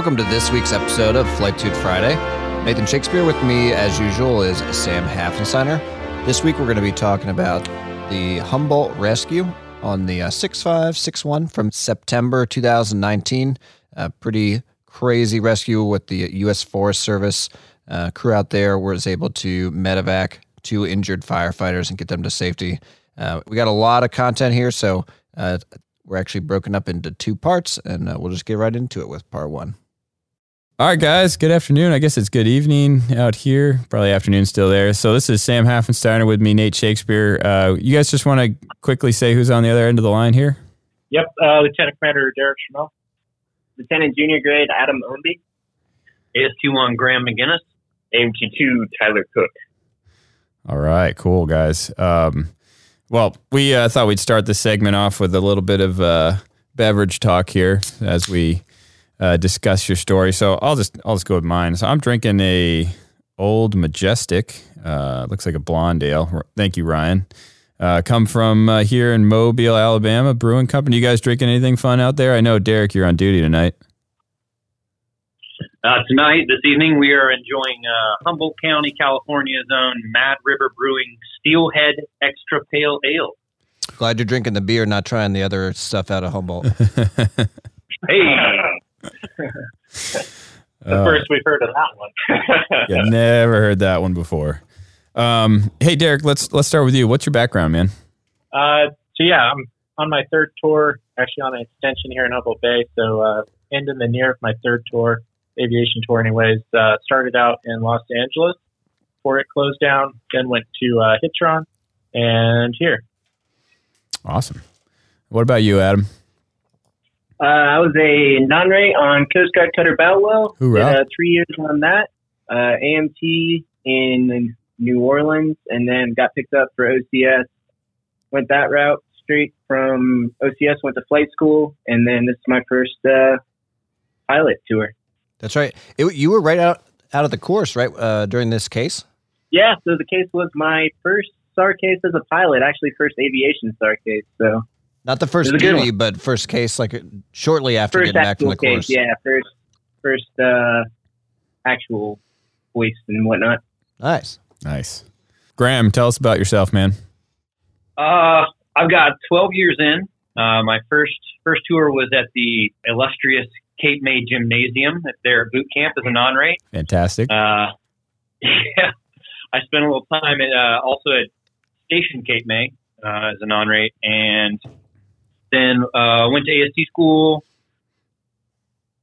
Welcome to this week's episode of Flight Suit Friday. Nathan Shakespeare with me, as usual, is Sam Hafensteiner. This week we're going to be talking about the Humboldt rescue on the uh, 6561 from September 2019. A pretty crazy rescue with the U.S. Forest Service. Uh, crew out there was able to medevac two injured firefighters and get them to safety. Uh, we got a lot of content here, so uh, we're actually broken up into two parts, and uh, we'll just get right into it with part one. All right, guys. Good afternoon. I guess it's good evening out here. Probably afternoon still there. So this is Sam Hafensteiner with me, Nate Shakespeare. Uh, you guys just want to quickly say who's on the other end of the line here? Yep, uh, Lieutenant Commander Derek Schramel. Lieutenant Junior Grade Adam Ownbey. AST1 Graham McGinnis. AMT2 Tyler Cook. All right, cool, guys. Um, well, we uh, thought we'd start the segment off with a little bit of uh, beverage talk here as we uh, discuss your story. So I'll just I'll just go with mine. So I'm drinking a old majestic. Uh, looks like a blonde ale. Thank you, Ryan. Uh, come from uh, here in Mobile, Alabama, brewing company. You guys drinking anything fun out there? I know Derek, you're on duty tonight. Uh, tonight, this evening, we are enjoying uh, Humboldt County, California's own Mad River Brewing Steelhead Extra Pale Ale. Glad you're drinking the beer, not trying the other stuff out of Humboldt. hey. The uh, first we've heard of that one. yeah, never heard that one before. Um, hey, Derek, let's let's start with you. What's your background, man? Uh, so yeah, I'm on my third tour, actually on an extension here in Humboldt Bay. So uh, ending the near of my third tour, aviation tour, anyways. Uh, started out in Los Angeles before it closed down, then went to uh, Hitron, and here. Awesome. What about you, Adam? Uh, I was a non-rate on Coast Guard Cutter Boutwell. Did, uh, three years on that. Uh, AMT in New Orleans, and then got picked up for OCS. Went that route straight from OCS. Went to flight school, and then this is my first uh, pilot tour. That's right. It, you were right out out of the course, right, uh, during this case. Yeah. So the case was my first SAR case as a pilot. Actually, first aviation SAR case. So not the first duty, but first case, like shortly after first getting back from the case, course. Yeah, first first uh, actual voice and whatnot. Nice, nice. Graham, tell us about yourself, man. Uh, I've got 12 years in. Uh, my first first tour was at the illustrious Cape May Gymnasium there at boot camp as a non-rate. Fantastic. Uh, yeah, I spent a little time at uh, also at Station Cape May uh, as a non-rate, and then uh, went to AST school.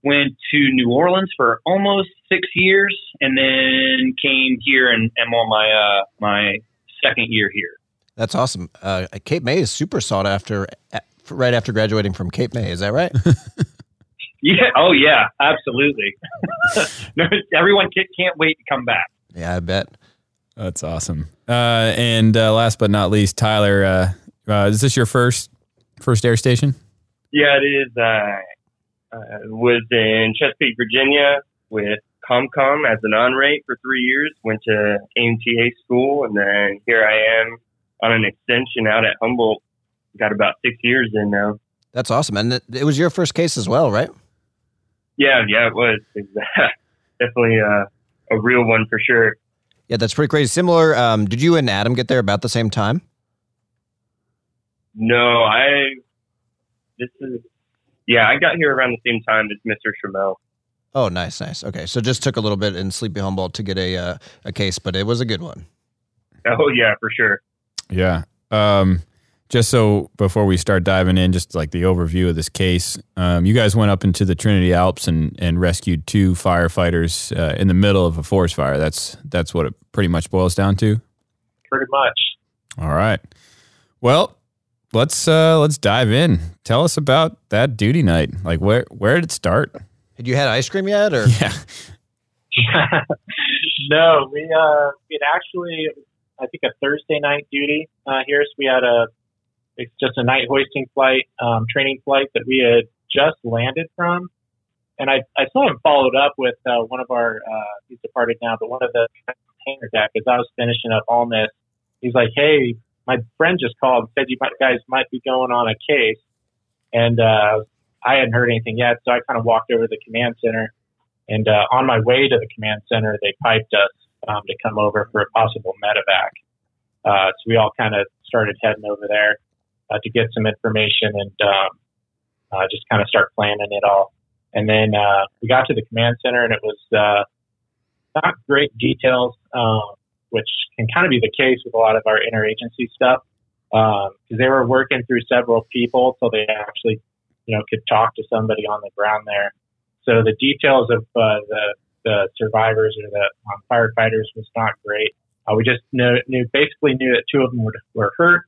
Went to New Orleans for almost six years, and then came here and am on my uh, my second year here. That's awesome. Uh, Cape May is super sought after right after graduating from Cape May. Is that right? yeah. Oh, yeah. Absolutely. no, everyone can't wait to come back. Yeah, I bet. That's awesome. Uh, and uh, last but not least, Tyler, uh, uh is this your first first air station? Yeah, it is. Uh, uh, was in Chesapeake, Virginia, with ComCom as an on-rate for three years. Went to AMTA school, and then here I am on an extension out at Humboldt. Got about six years in now. That's awesome, and it was your first case as well, right? Yeah, yeah, it was. Definitely a, a real one for sure. Yeah, that's pretty crazy. Similar. Um, did you and Adam get there about the same time? No, I. This is. Yeah, I got here around the same time as Mr. Schramel. Oh, nice, nice. Okay, so just took a little bit in Sleepy Humboldt to get a uh, a case, but it was a good one. Oh yeah, for sure. Yeah. Um, just so before we start diving in, just like the overview of this case, um, you guys went up into the Trinity Alps and, and rescued two firefighters uh, in the middle of a forest fire. That's that's what it pretty much boils down to. Pretty much. All right. Well, let's uh, let's dive in. Tell us about that duty night. Like where where did it start? Had you had ice cream yet, or yeah? no, we uh, we had actually I think a Thursday night duty uh, here. So we had a it's just a night hoisting flight, um, training flight that we had just landed from. And I, I still haven't followed up with uh, one of our, uh, he's departed now, but one of the hangar deck as I was finishing up all this. He's like, hey, my friend just called and said you might, guys might be going on a case. And uh, I hadn't heard anything yet. So I kind of walked over to the command center And uh, on my way to the command center, they piped us um, to come over for a possible medevac. Uh, so we all kind of started heading over there uh, to get some information and um, uh, just kind of start planning it all. And then uh, we got to the command center, and it was uh, not great details, um, which can kind of be the case with a lot of our interagency stuff, because um, they were working through several people so they actually, you know, could talk to somebody on the ground there. So the details of uh, the the survivors or the um, firefighters was not great. Uh, we just knew, knew, basically knew that two of them were, were hurt.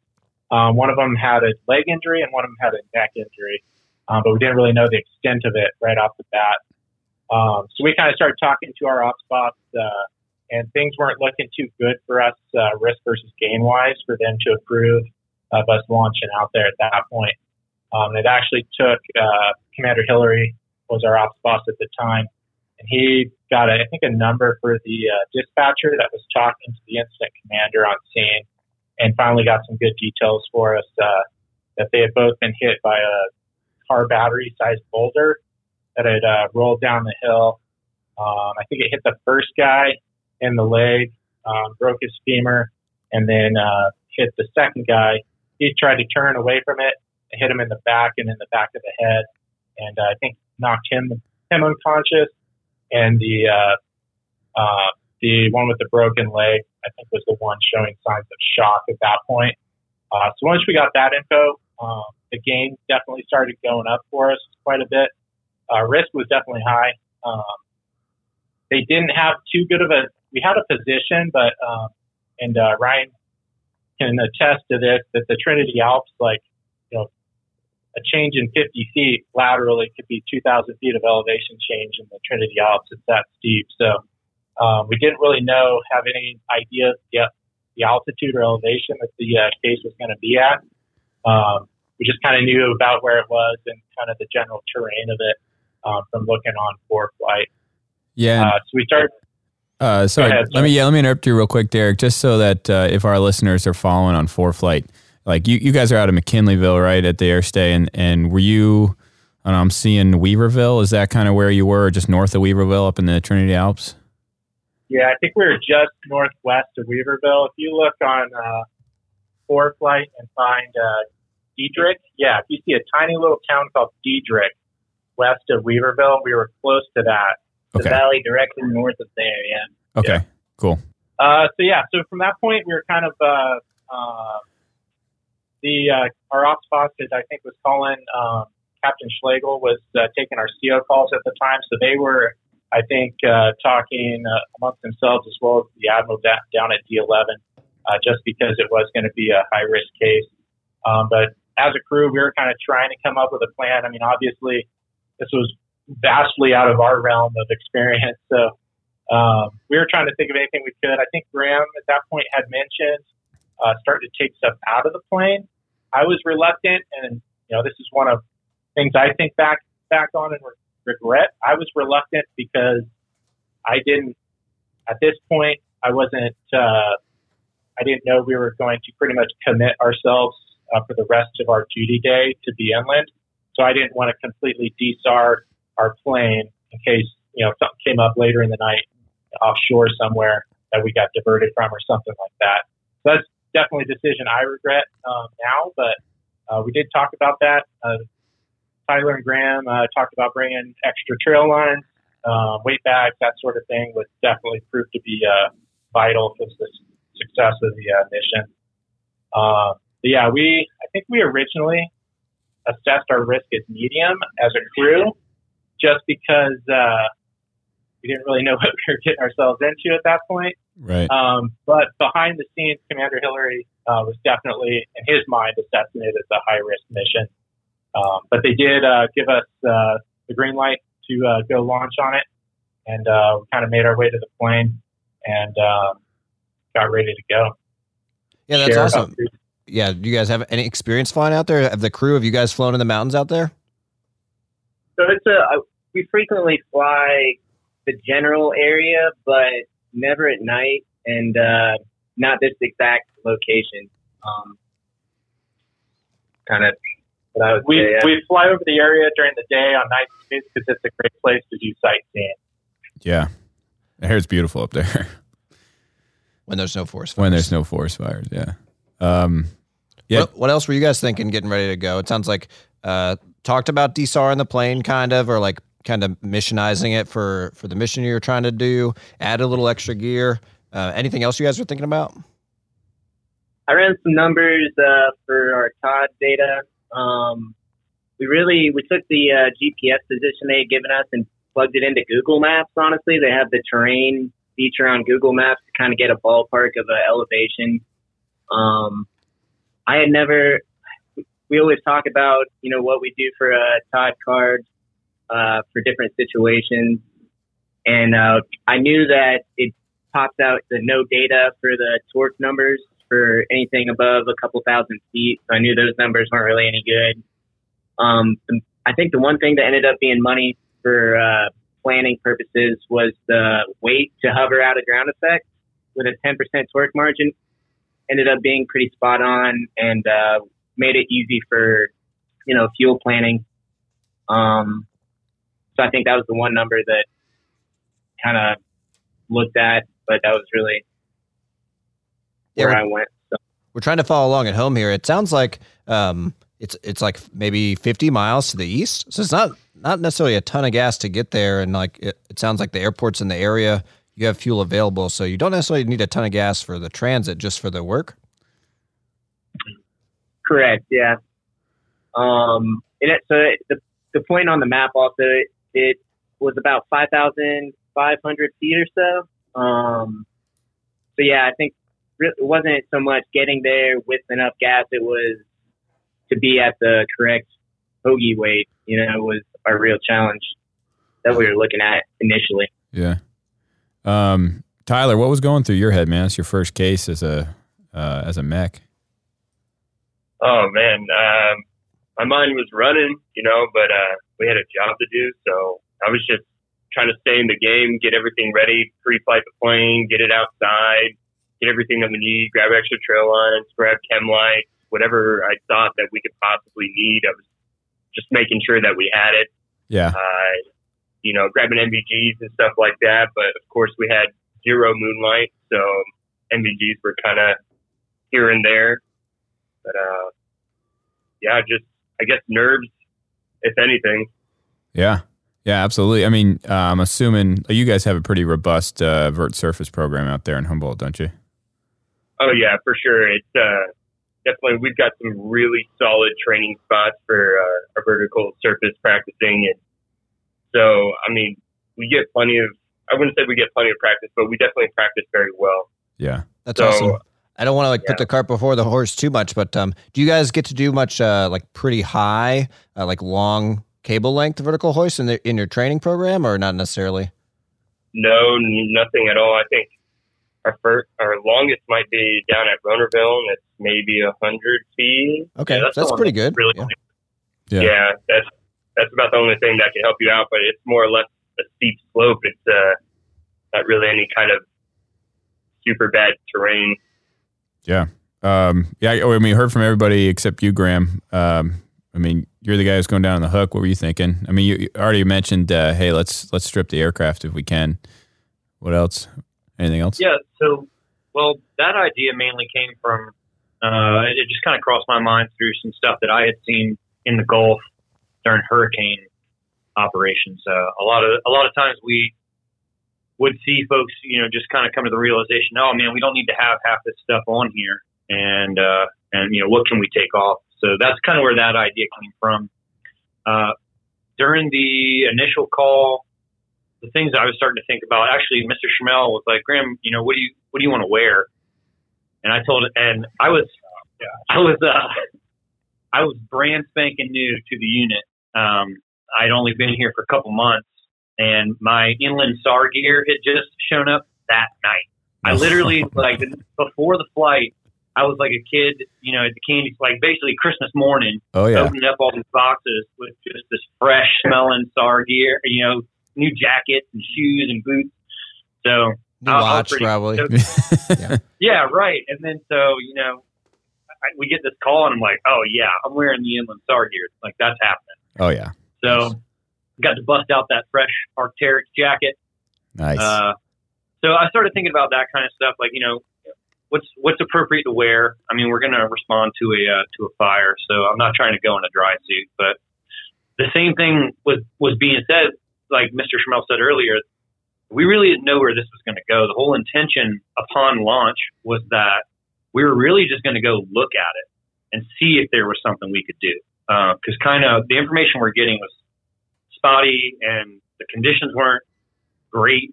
Um, one of them had a leg injury and one of them had a neck injury, um, but we didn't really know the extent of it right off the bat. Um, so we kind of started talking to our ops boss, uh, and things weren't looking too good for us, uh, risk versus gain wise, for them to approve of us launching out there at that point. Um, it actually took uh, Commander Hillary was our ops boss at the time, and he got, I think, a number for the uh, dispatcher that was talking to the incident commander on scene, and finally got some good details for us uh, that they had both been hit by a car battery-sized boulder that had uh, rolled down the hill. Um, I think it hit the first guy in the leg, um, broke his femur, and then uh, hit the second guy. He tried to turn away from it, hit him in the back and in the back of the head, and uh, I think knocked him him unconscious. And the uh, uh, the one with the broken leg, I think, was the one showing signs of shock at that point. Uh, so once we got that info, um, the game definitely started going up for us quite a bit. Uh, risk was definitely high. Um, they didn't have too good of a. We had a position, but um, and uh, Ryan can attest to this that the Trinity Alps, like you know, a change in 50 feet laterally could be 2,000 feet of elevation change in the Trinity Alps. It's that steep. So um, we didn't really know, have any idea yet the altitude or elevation that the uh, case was going to be at. Um, we just kind of knew about where it was and kind of the general terrain of it um, from looking on ForeFlight. Yeah. Uh, so we started. Uh, sorry, ahead, let me yeah, let me interrupt you real quick, Derek, just so that uh, if our listeners are following on ForeFlight, like you, you guys are out of McKinleyville, right, at the airstay, and and were you? I am seeing Weaverville. Is that kind of where you were, just north of Weaverville, up in the Trinity Alps? Yeah, I think we were just northwest of Weaverville. If you look on uh, ForeFlight and find uh, Diedrich, yeah, if you see a tiny little town called Diedrich west of Weaverville, we were close to that. Okay. The valley directly north of there, yeah. Okay, yeah. cool. Uh, so yeah, so from that point, we were kind of uh, uh, the uh, our ops boss, is, I think, was calling um, Captain Schlegel was uh, taking our CO calls at the time, so they were, I think, uh, talking uh, amongst themselves as well as the admiral da- down at D11, uh, just because it was going to be a high risk case. Um, but as a crew, we were kind of trying to come up with a plan. I mean, obviously, this was vastly out of our realm of experience, so. Um, we were trying to think of anything we could. I think Graham at that point had mentioned uh, started to take stuff out of the plane. I was reluctant, and you know, this is one of things I think back back on and re- regret. I was reluctant because I didn't at this point. I wasn't. Uh, I didn't know we were going to pretty much commit ourselves uh, for the rest of our duty day to be inland. So I didn't want to completely desar our plane in case you know something came up later in the night offshore somewhere that we got diverted from or something like that. So that's definitely a decision I regret um, now, but uh, we did talk about that. Uh, Tyler and Graham uh, talked about bringing extra trail lines, um, weight bags, that sort of thing, would definitely prove to be uh, vital for the success of the uh, mission. Uh, yeah, we I think we originally assessed our risk as medium as a crew, just because we didn't really know what we were getting ourselves into at that point. Right. Um, but behind the scenes, Commander Hillary uh, was definitely, in his mind, assessing it as a high risk mission. Um, but they did uh, give us uh, the green light to uh, go launch on it, and uh, we kind of made our way to the plane and um, got ready to go. Yeah, that's Share awesome. Yeah, do you guys have any experience flying out there? Have the crew? Have you guys flown in the mountains out there? So it's a we frequently fly the general area, but never at night and uh, not this exact location. Um, kind of we say, yeah. we fly over the area during the day on night because it's a great place to do sightseeing. Yeah. The hair's beautiful up there when there's no forest fires. when there's no forest fires. Yeah. Um, yeah. What, what else were you guys thinking getting ready to go? It sounds like uh, talked about DSAR in the plane, kind of, or like kind of missionizing it for for the mission you're trying to do. Add a little extra gear. Uh, anything else you guys are thinking about? I ran some numbers uh, for our TOLD data. Um, we really we took the uh, GPS position they had given us and plugged it into Google Maps. Honestly, they have the terrain feature on Google Maps to kind of get a ballpark of an elevation. Um, I had never. We always talk about you know what we do for a TOLD card uh, for different situations, and uh, I knew that it pops out the no data for the torque numbers for anything above a couple thousand feet. So I knew those numbers weren't really any good. Um, I think the one thing that ended up being money for uh, planning purposes was the weight to hover out of ground effect with a 10% torque margin. Ended up being pretty spot on and uh, made it easy for you know fuel planning. Um, so I think that was the one number that kind of looked at, but that was really where we're, I went. So. we're trying to follow along at home here. It sounds like um, it's it's like maybe 50 miles to the east, so it's not not necessarily a ton of gas to get there. And like it, it sounds like the airport's in the area. You have fuel available, so you don't necessarily need a ton of gas for the transit, just for the work. Correct. Yeah. Um, it, so it, the the point on the map also it, it was about five thousand five hundred feet or so. Um, so yeah, I think it wasn't so much getting there with enough gas. It was to be at the correct HOGE weight. You know, was our real challenge that we were looking at initially. Yeah. Um, Tyler, what was going through your head, man? It's your first case as a uh, as a mech. Oh man, um, my mind was running, you know, but uh, we had a job to do, so I was just trying to stay in the game, get everything ready, pre-flight the plane, get it outside, get everything that we need, grab extra trail lines, grab chem lights, whatever I thought that we could possibly need. I was just making sure that we had it. Yeah. Uh, you know, grabbing NVGs and stuff like that. But of course, we had zero moonlight, so NVGs were kind of here and there. But uh, yeah, just I guess nerves, if anything. Yeah. Yeah, absolutely. I mean, uh, I'm assuming you guys have a pretty robust uh, vert surface program out there in Humboldt, don't you? Oh yeah, for sure. It's uh, definitely we've got some really solid training spots for uh, our vertical surface practicing, and so I mean we get plenty of. I wouldn't say we get plenty of practice, but we definitely practice very well. Yeah. That's So, awesome. I don't want to like yeah. put the cart before the horse too much, but um, do you guys get to do much uh, like pretty high, uh, like long cable length vertical hoist in the, in your training program, or not necessarily? No, nothing at all. I think our first, our longest might be down at Rohnerville, and it's maybe a hundred feet. Okay, Yeah, that's, the one pretty good. Really, Yeah. Yeah. yeah. that's that's about the only thing that can help you out. But it's more or less a steep slope. It's uh, not really any kind of super bad terrain. Yeah. Um, yeah. I I mean, heard from everybody except you, Graham. Um, I mean, you're the guy who's going down on the hook. What were you thinking? I mean, you, you already mentioned, uh, hey, let's let's strip the aircraft if we can. What else? Anything else? Yeah. So, well, that idea mainly came from uh, it just kind of crossed my mind through some stuff that I had seen in the Gulf during hurricane operations. Uh, a lot of a lot of times we would see folks, you know, just kind of come to the realization, oh man, we don't need to have half this stuff on here, and uh, and you know, what can we take off? So that's kind of where that idea came from. Uh, during the initial call, the things I was starting to think about, actually, Mr. Schramel was like, Graham, you know, what do you what do you want to wear? And I told, and I was, I was, uh, I was brand spanking new to the unit. Um, I'd only been here for a couple months, and my inland SAR gear had just shown up that night. I literally, like, before the flight, I was like a kid, you know, at the candy, like basically Christmas morning, Oh yeah. opening up all these boxes with just this fresh smelling SAR gear, you know, new jackets and shoes and boots. So New I- I was watch, pretty- probably. yeah, right. And then so you know, I, we get this call and I'm like, oh yeah, I'm wearing the inland SAR gear. Like that's happening. oh yeah. So got to bust out that fresh Arc'teryx jacket. Nice. Uh, so I started thinking about that kind of stuff, like you know, what's what's appropriate to wear. I mean, we're going to respond to a uh, to a fire, so I'm not trying to go in a dry suit. But the same thing was was being said, like Mr. Schramel said earlier. We really didn't know where this was going to go. The whole intention upon launch was that we were really just going to go look at it and see if there was something we could do. Because uh, kind of the information we're getting was spotty and the conditions weren't great.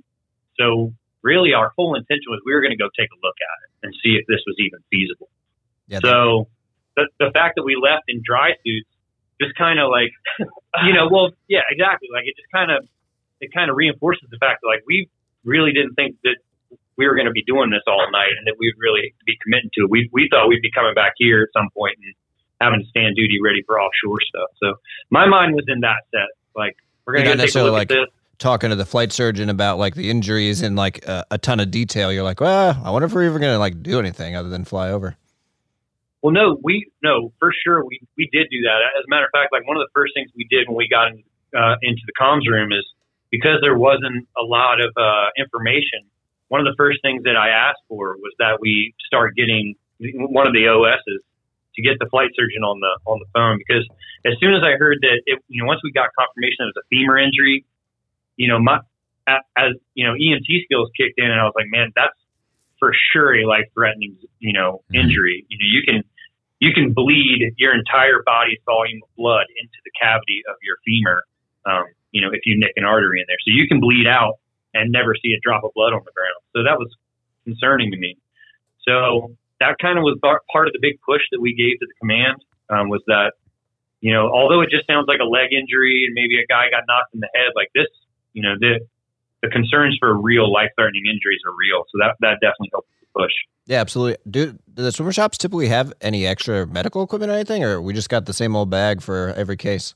So really, our whole intention was we were going to go take a look at it and see if this was even feasible. Yeah, so the, the fact that we left in dry suits just kind of like, you know, well, yeah, exactly. Like it just kind of, it kind of reinforces the fact that like we really didn't think that we were going to be doing this all night and that we'd really be committing to it. We, we thought we'd be coming back here at some point and having to stand duty ready for offshore stuff. So my mind was in that set. Like, we're going to a look like. Talking to the flight surgeon about like the injuries in like a, a ton of detail. You're like, well, I wonder if we're even going to like do anything other than fly over. Well, no, we no for sure we we did do that. As a matter of fact, like one of the first things we did when we got in, uh, into the comms room is because there wasn't a lot of uh, information one of the first things that I asked for was that we start getting one of the OSs to get the flight surgeon on the on the phone because as soon as I heard that it, you know once we got confirmation it was a femur injury, you know my as you know EMT skills kicked in and I was like man that's for sure a life threatening you know mm-hmm. injury. You know you can you can bleed your entire body's volume of blood into the cavity of your femur. Um, you know if you nick an artery in there, so you can bleed out and never see a drop of blood on the ground. So that was concerning to me. So that kind of was part of the big push that we gave to the command um, was that, you know, although it just sounds like a leg injury and maybe a guy got knocked in the head like this, you know, the the concerns for real life threatening injuries are real. So that that definitely helps the push. Yeah, absolutely. Do, do the swimmer shops typically have any extra medical equipment or anything, or we just got the same old bag for every case?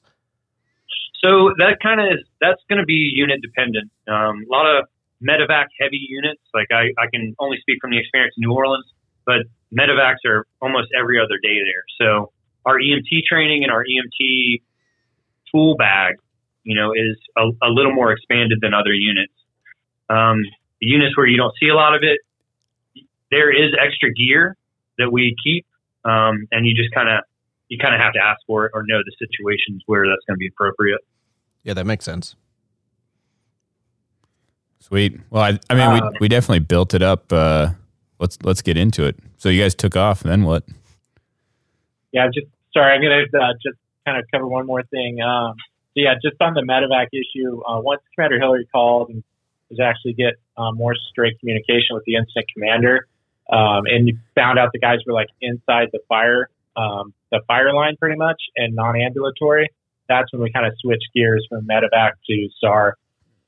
So that kind of is that's going to be unit dependent. Um, a lot of medevac heavy units, like I, I can only speak from the experience in New Orleans, but medevacs are almost every other day there. So our EMT training and our EMT tool bag, you know, is a, a little more expanded than other units. Um, the units where you don't see a lot of it, there is extra gear that we keep, um, and you just kind of you kind of have to ask for it or know the situations where that's going to be appropriate. Yeah, that makes sense. Sweet. Well, I, I mean, uh, we we definitely built it up. Uh, let's let's get into it. So you guys took off, and then what? Yeah, just sorry. I'm gonna uh, just kind of cover one more thing. Um, so yeah, just on the medevac issue, uh, once Commander Hillary called and was actually get uh, more straight communication with the incident commander, um, and found out the guys were like inside the fire um, the fire line pretty much and non-ambulatory. That's when we kind of switched gears from medevac to SAR.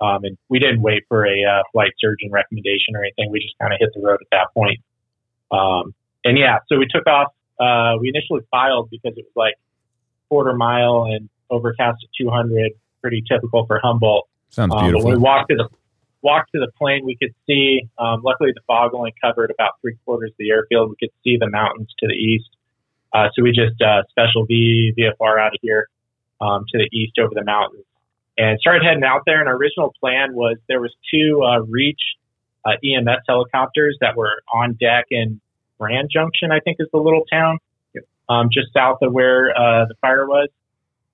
Um, and we didn't wait for a uh, flight surgeon recommendation or anything. We just kind of hit the road at that point. Um, and yeah, so we took off. Uh, we initially filed because it was like quarter mile and overcast at 200, pretty typical for Humboldt. Sounds beautiful. Um, when we walked to the walked to the plane, we could see. Um, luckily, the fog only covered about three quarters of the airfield. We could see the mountains to the east. Uh, so we just uh, special V VFR out of here um, to the east over the mountains and started heading out there. And our original plan was there was two uh, Reach uh, EMS helicopters that were on deck in Grand Junction, I think is the little town um, just south of where uh, the fire was.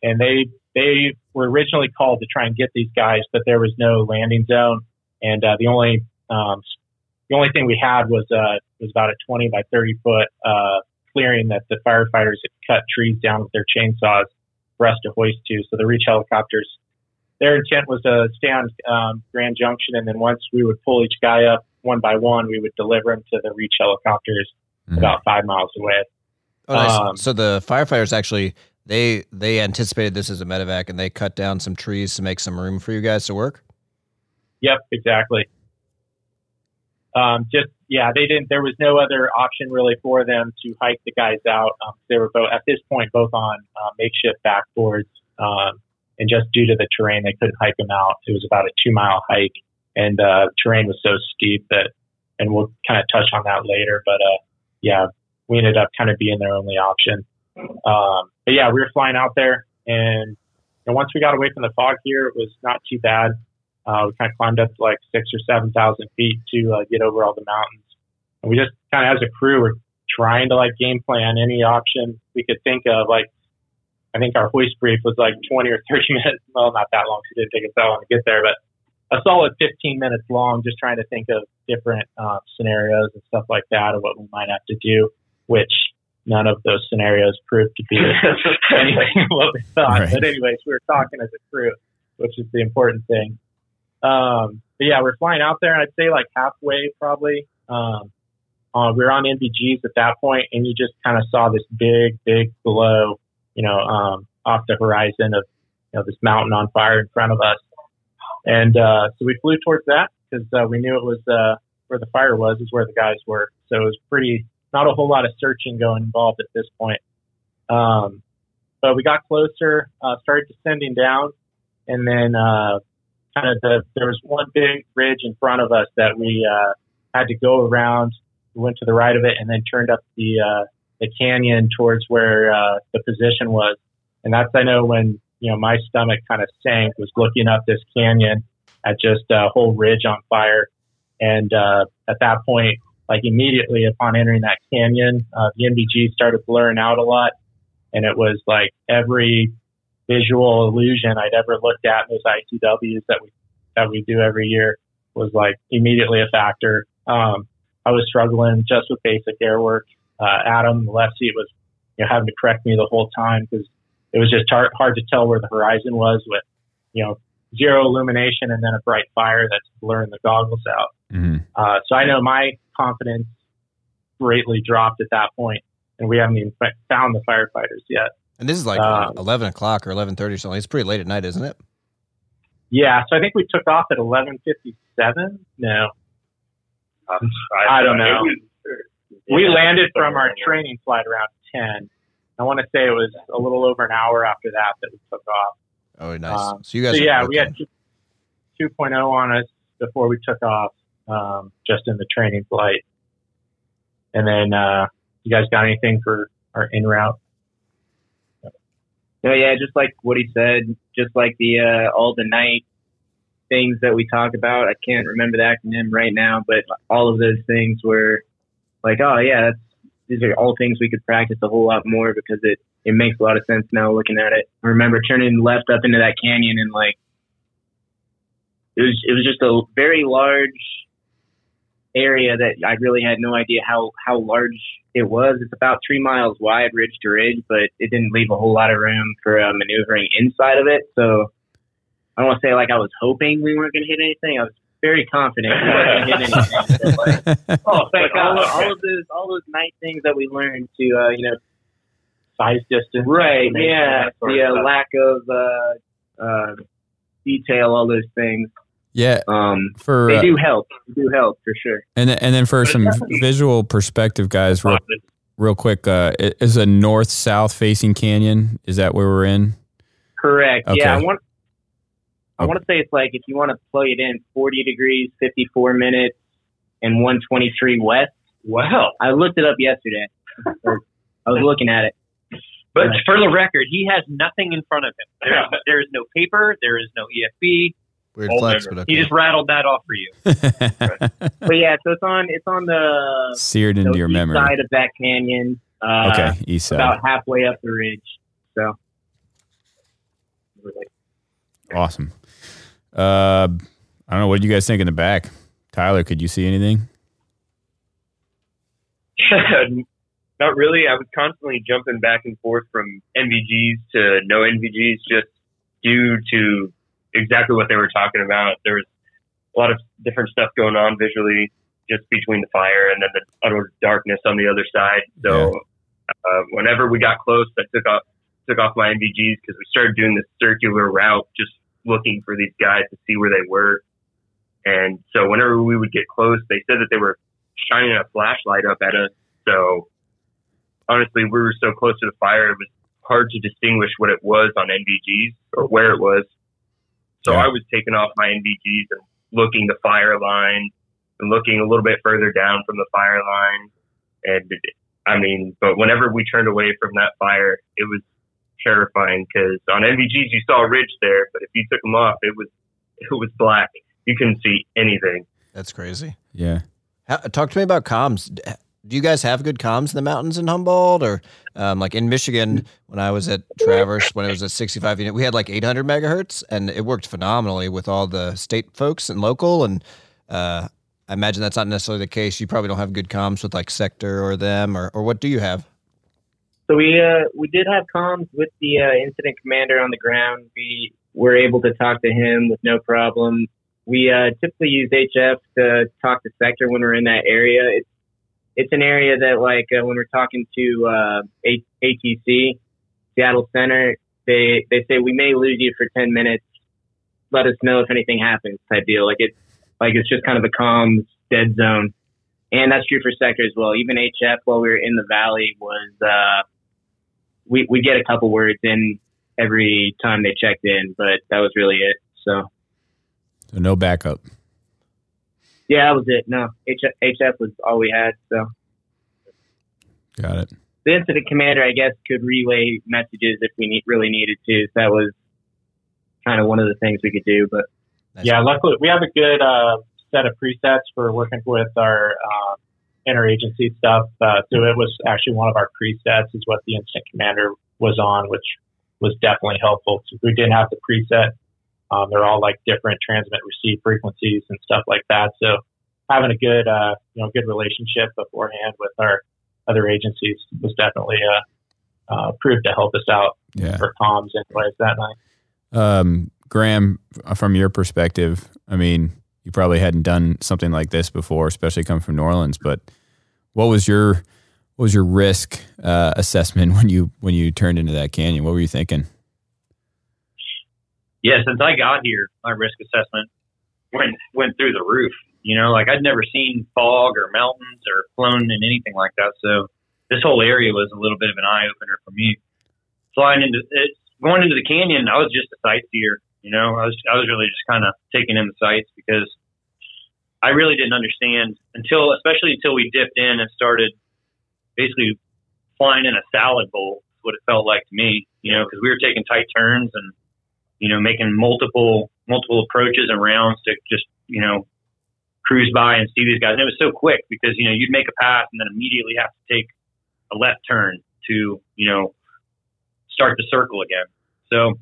And they they were originally called to try and get these guys, but there was no landing zone, and uh, the only um, the only thing we had was uh, was about a 20 by 30 foot uh, clearing that the firefighters had cut trees down with their chainsaws for us to hoist to. So the Reach helicopters, their intent was to stay on um, Grand Junction, and then once we would pull each guy up one by one, we would deliver them to the Reach helicopters mm-hmm. about five miles away. Oh, nice. Um, so the firefighters actually they they anticipated this as a medevac, and they cut down some trees to make some room for you guys to work. Yep, exactly. Um, just yeah, they didn't. There was no other option really for them to hike the guys out. Um, they were both at this point both on uh, makeshift backboards, um, and just due to the terrain, they couldn't hike them out. It was about a two mile hike, and uh, terrain was so steep that, and we'll kind of touch on that later. But uh, yeah, we ended up kind of being their only option. Um, but yeah, we were flying out there, and, and once we got away from the fog here, it was not too bad. Uh, we kind of climbed up to like six or seven thousand feet to uh, get over all the mountains. And we just kind of, as a crew, were trying to like game plan any option we could think of. Like, I think our hoist brief was like 20 or 30 minutes. Well, not that long. 'cause it didn't take us that long to get there, but a solid 15 minutes long, just trying to think of different uh, scenarios and stuff like that of what we might have to do, which none of those scenarios proved to be anything what we thought. Right. But anyways, we were talking as a crew, which is the important thing. Um, but yeah, we're flying out there, and I'd say like halfway probably. Um, uh, we were on NVGs at that point, and you just kind of saw this big, big glow, you know, um, off the horizon of you know this mountain on fire in front of us. And uh, so we flew towards that because uh, we knew it was uh, where the fire was, is where the guys were. So it was pretty, not a whole lot of searching going involved at this point. Um, but we got closer, uh, started descending down, and then uh, kind of the, there was one big ridge in front of us that we uh, had to go around. We went to the right of it and then turned up the uh, the canyon towards where uh, the position was. And that's I know when you know my stomach kind of sank was looking up this canyon at just a whole ridge on fire. And uh, at that point, like immediately upon entering that canyon, uh, the NVG started blurring out a lot, and it was like every visual illusion I'd ever looked at in those ITWs that we that we do every year was like immediately a factor. Um, I was struggling just with basic air work. Uh, Adam, the left seat, was you know having to correct me the whole time because it was just hard, hard to tell where the horizon was with you know zero illumination and then a bright fire that's blurring the goggles out. hmm Uh, so I know my confidence greatly dropped at that point, and we haven't even found the firefighters yet. And this is like Um, 11 o'clock or 11.30 or something. It's pretty late at night, isn't it? Yeah, so I think we took off at 11:57. No, Um, I don't know. It was- we yeah, landed from our in training flight around 10. I want to say it was a little over an hour after that that we took off. Oh, nice. Um, so you guys So are yeah, we had 2, 2.0 on us before we took off, um, just in the training flight. And then, uh, you guys got anything for our in route? No, yeah, just like what he said, just like the uh, all the night things that we talk about. I can't remember the acronym right now, but all of those things were like, oh yeah, that's, these are all things we could practice a whole lot more because it it makes a lot of sense now looking at it. I remember turning left up into that canyon and like it was it was just a very large area that I really had no idea how how large it was. It's about three miles wide, ridge to ridge, but it didn't leave a whole lot of room for uh, maneuvering inside of it. So I don't want to say like I was hoping we weren't going to hit anything. I was very confident we weren't going anything. But, like, Oh, thank like all, God. all of those all those nice things that we learned to uh, you know Size distance. right information, yeah that sort the of uh, lack of uh, uh, detail all those things Yeah, um, for they uh, do help they do help for sure. and then- and then for some visual perspective, guys, real, real quick, uh, is a north south facing canyon? Is that where we're in? Correct. Okay. Yeah, I want. I want to say it's like if you want to plug it in, 40 degrees, 54 minutes, and 123 west. Wow. I looked it up yesterday. I was looking at it. But for the record, he has nothing in front of him. There, there is no paper. There is no EFB. Weird flex, but okay. He just rattled that off for you. But yeah, so it's on it's on the, Seared the into your east memory. side of that canyon. Uh, okay, east side. About halfway up the ridge. So Awesome. Uh, I don't know. What did you guys think in the back? Tyler, could you see anything? Not really. I was constantly jumping back and forth from NVGs to no NVGs just due to exactly what they were talking about. There was a lot of different stuff going on visually just between the fire and then the utter darkness on the other side. So uh, whenever we got close, I took off took off my NVGs because we started doing this circular route, just looking for these guys to see where they were. And so whenever we would get close, they said that they were shining a flashlight up at us. So honestly, we were so close to the fire, it was hard to distinguish what it was on NVGs or where it was. So Yeah. I was taking off my NVGs and looking the fire line and looking a little bit further down from the fire line. And I mean, but whenever we turned away from that fire, it was terrifying because on NVGs you saw a ridge there, but if you took them off, it was it was black. You couldn't see anything. That's crazy. Yeah. How, talk to me about comms. Do you guys have good comms in the mountains in Humboldt, or um, like in Michigan when I was at Traverse when it was a 65 unit, we had like 800 megahertz, and it worked phenomenally with all the state folks and local. And uh, I imagine that's not necessarily the case. You probably don't have good comms with like Sector or them, or or what do you have? So we uh, we did have comms with the uh, incident commander on the ground. We were able to talk to him with no problem. We uh, typically use HF to talk to sector when we're in that area. It's it's an area that like uh, when we're talking to uh, ATC Seattle Center, they they say we may lose you for ten minutes. Let us know if anything happens, type deal. Like it's like it's just kind of a calm dead zone, and that's true for sector as well. Even HF while we were in the valley was uh, we we get a couple words in every time they checked in, but that was really it. So So no backup. yeah, that was it. No, HF, HF was all we had. So Got it. the incident commander, I guess, could relay messages if we need, really needed to. So that was kind of one of the things we could do. But Nice. Yeah, luckily we have a good uh, set of presets for working with our uh, interagency stuff. Uh, so it was actually one of our presets is what the incident commander was on, which was definitely helpful. So we didn't have the preset. Um, they're all like different transmit receive frequencies and stuff like that. So having a good, uh, you know, good relationship beforehand with our other agencies was definitely uh, uh, proved to help us out Yeah. for comms anyways that night. Um, Graham, from your perspective, I mean, you probably hadn't done something like this before, especially coming from New Orleans. But what was your what was your risk uh, assessment when you when you turned into that canyon? What were you thinking? yeah, since I got here, my risk assessment went went through the roof. You know, like I'd never seen fog or mountains or flown in anything like that. So this whole area was a little bit of an eye opener for me. Flying into it, going into the canyon, I was just a sightseer. You know, I was I was really just kind of taking in the sights because I really didn't understand until, especially until we dipped in and started basically flying in a salad bowl. What it felt like to me. You know, because we were taking tight turns and you know, making multiple multiple approaches and rounds to just, you know, cruise by and see these guys. And it was so quick because, you know, you'd make a pass and then immediately have to take a left turn to, you know, start the circle again. So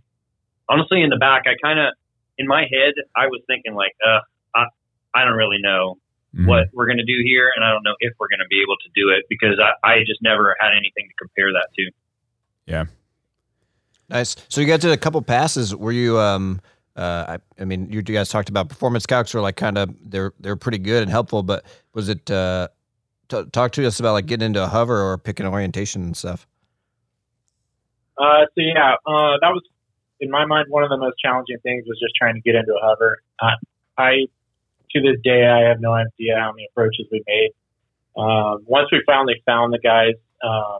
honestly in the back I kinda in my head I was thinking like, uh, I I don't really know Mhm. what we're gonna do here and I don't know if we're gonna be able to do it because I, I just never had anything to compare that to. Yeah. Nice. So you guys did a couple passes. Were you? Um, uh, I, I mean, you, you guys talked about performance calcs were like kind of they're they're pretty good and helpful. But was it? Uh, t- talk to us about like getting into a hover or picking orientation and stuff. Uh, so yeah, uh, that was in my mind one of the most challenging things was just trying to get into a hover. Uh, I to this day I have no idea how many approaches we made. Um, once we finally found the guys, um,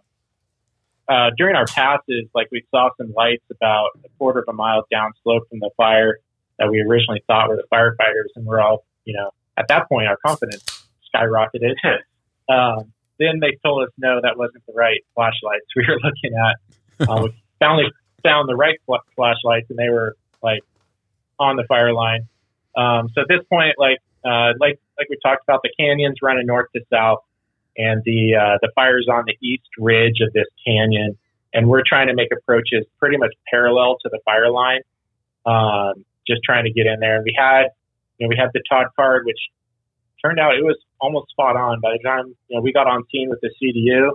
uh, during our passes, like we saw some lights about a quarter of a mile downslope from the fire that we originally thought were the firefighters, and we're all, you know, at that point our confidence skyrocketed. um, then they told us no, that wasn't the right flashlights we were looking at. Uh, we finally found the right fl- flashlights, and they were like on the fire line. Um, so at this point, like uh, like like we talked about, the canyons running north to south, and the uh, the fire's on the east ridge of this canyon, and we're trying to make approaches pretty much parallel to the fire line, um, just trying to get in there. And we had you know we had the TOLD card, which turned out it was almost spot on. By the time you know we got on scene with the CDU,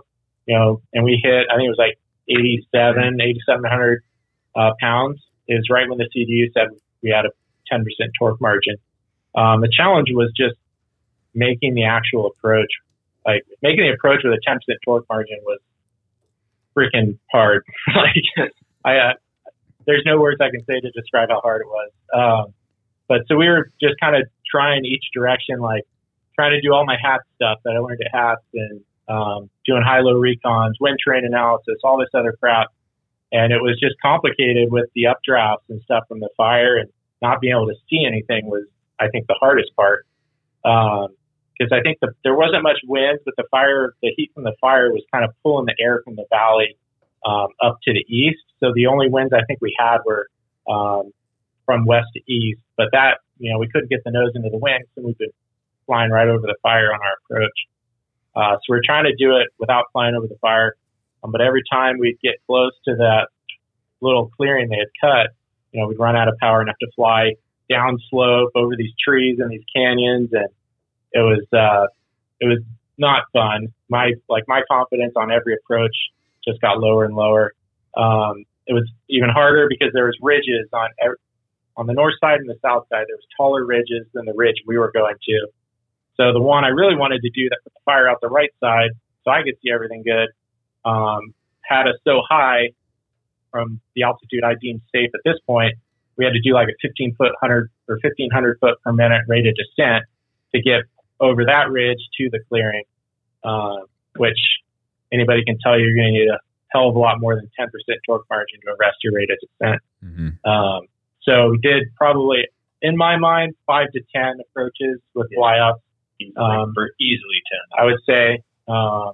you know, and we hit, I think it was like 87, 8,700 uh, pounds is right when the CDU said we had a 10% torque margin. Um, the challenge was just making the actual approach, like making the approach with a 10% torque margin was freaking hard. like I, uh, there's no words I can say to describe how hard it was. Um, but so we were just kind of trying each direction, like trying to do all my hat stuff that I learned at HATS and um, doing high-low recons, wind terrain analysis, all this other crap. And it was just complicated with the updrafts and stuff from the fire and not being able to see anything was, I think, the hardest part. Because I think the, there wasn't much wind, but the fire, the heat from the fire was kind of pulling the air from the valley um, up to the east. So the only winds I think we had were um, from west to east. But that, you know, we couldn't get the nose into the wind, so we've been flying right over the fire on our approach. Uh, so we're trying to do it without flying over the fire. Um, but every time we'd get close to that little clearing they had cut, you know, we'd run out of power have to fly down slope over these trees and these canyons, and it was uh, it was not fun. My like my confidence on every approach just got lower and lower. Um, it was even harder because there was ridges on every, on the north side and the south side. There was taller ridges than the ridge we were going to. So the one I really wanted to do that put the fire out the right side so I could see everything good um, had us so high from the altitude I deemed safe at this point. We had to do like a 15 foot, 100 or 1500 foot per minute rate of descent to get over that ridge to the clearing, uh, which anybody can tell you you're going to need a hell of a lot more than 10% torque margin to arrest your rate of descent. Mm-hmm. Um, so we did probably, in my mind, five to 10 approaches with Yeah. flyouts. Easily, Um, for easily ten. I would say. Um,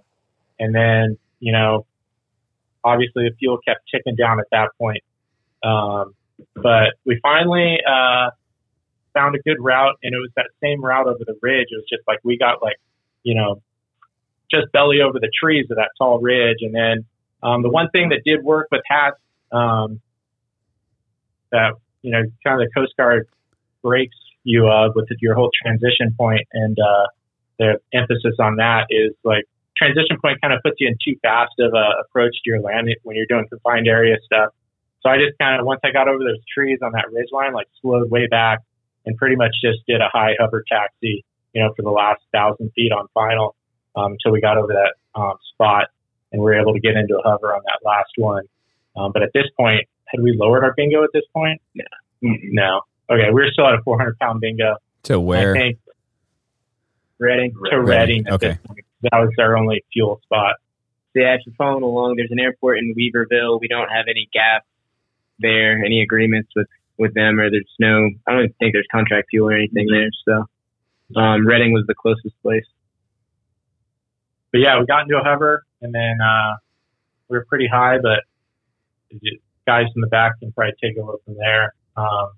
and then, you know, obviously the fuel kept ticking down at that point. Um, but we finally uh, found a good route, and it was that same route over the ridge. It was just like we got like, you know, just belly over the trees of that tall ridge. And then um, the one thing that did work with HAATS um, that, you know, kind of the Coast Guard breaks you uh, with your whole transition point and uh, the emphasis on that is like transition point kind of puts you in too fast of a approach to your land when you're doing confined area stuff. So I just kind of once I got over those trees on that ridge line, like slowed way back and pretty much just did a high hover taxi, you know, for the last thousand feet on final um, until we got over that um, spot and we were able to get into a hover on that last one. Um, but at this point, had we lowered our bingo at this point? No. No. Okay, we were still at a 400 pound bingo. To where? I think Redding. to Redding at Okay. this point. That was our only fuel spot. So yeah, if you're following along, there's an airport in Weaverville. We don't have any gaps there, any agreements with with them, or there's no. I don't think there's contract fuel or anything there. So, um, Redding was the closest place. But yeah, we got into a hover and then uh, we were pretty high, but guys in the back can probably take a look from there. Um,